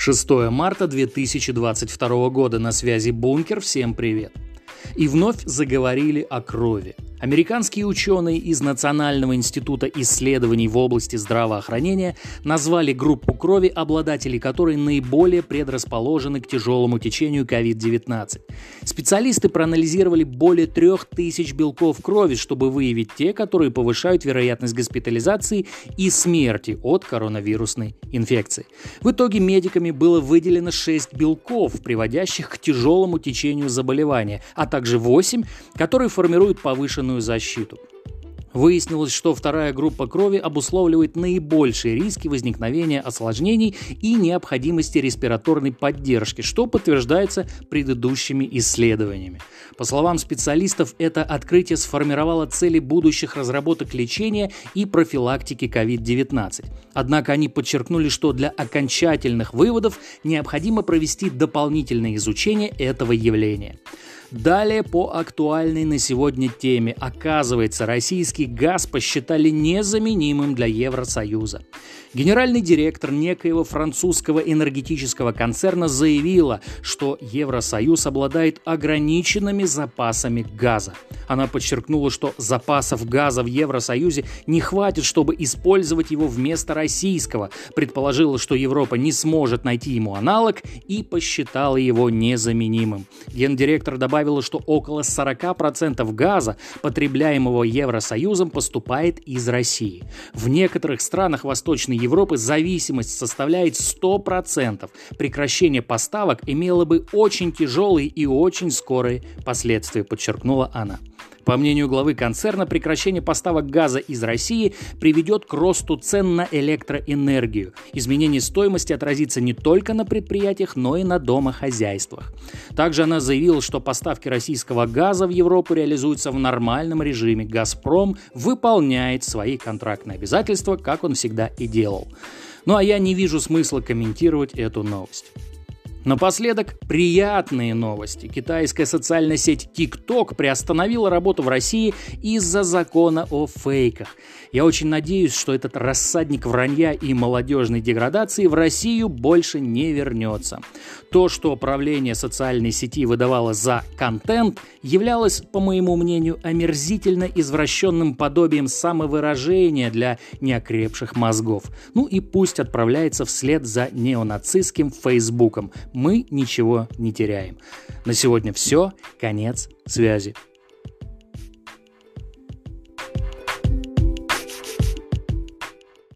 6 марта 2022 года на связи «Бункер». Всем привет. И вновь заговорили о крови – Американские ученые из Национального института исследований в области здравоохранения назвали группу крови, обладателей которой наиболее предрасположены к тяжелому течению COVID-19. Специалисты проанализировали более трех тысяч белков крови, чтобы выявить те, которые повышают вероятность госпитализации и смерти от коронавирусной инфекции. В итоге медиками было выделено 6 белков, приводящих к тяжелому течению заболевания, а также 8, которые формируют повышенную эффективную защиту. Выяснилось, что вторая группа крови обусловливает наибольшие риски возникновения осложнений и необходимости респираторной поддержки, что подтверждается предыдущими исследованиями. По словам специалистов, это открытие сформировало цели будущих разработок лечения и профилактики COVID-19. Однако они подчеркнули, что для окончательных выводов необходимо провести дополнительное изучение этого явления. Далее по актуальной на сегодня теме. Оказывается, российский газ посчитали незаменимым для Евросоюза. Генеральный директор некоего французского энергетического концерна заявила, что Евросоюз обладает ограниченными запасами газа. Она подчеркнула, что запасов газа в Евросоюзе не хватит, чтобы использовать его вместо российского, предположила, что Европа не сможет найти ему аналог и посчитала его незаменимым. Гендиректор добавила, что около 40% газа, потребляемого Евросоюзом, поступает из России. В некоторых странах Восточной Европы зависимость составляет 100%. Прекращение поставок имело бы очень тяжелые и очень скорые последствия, подчеркнула она. По мнению главы концерна, прекращение поставок газа из России приведет к росту цен на электроэнергию. Изменение стоимости отразится не только на предприятиях, но и на домохозяйствах. Также она заявила, что поставки российского газа в Европу реализуются в нормальном режиме. «Газпром» выполняет свои контрактные обязательства, как он всегда и делал. Ну а я не вижу смысла комментировать эту новость. Напоследок, приятные новости. Китайская социальная сеть TikTok приостановила работу в России из-за закона о фейках. Я очень надеюсь, что этот рассадник вранья и молодежной деградации в Россию больше не вернется. То, что правление социальной сети выдавало за контент, являлось, по моему мнению, омерзительно извращенным подобием самовыражения для неокрепших мозгов. Ну и пусть отправляется вслед за неонацистским Фейсбуком – мы ничего не теряем. На сегодня все. Конец связи.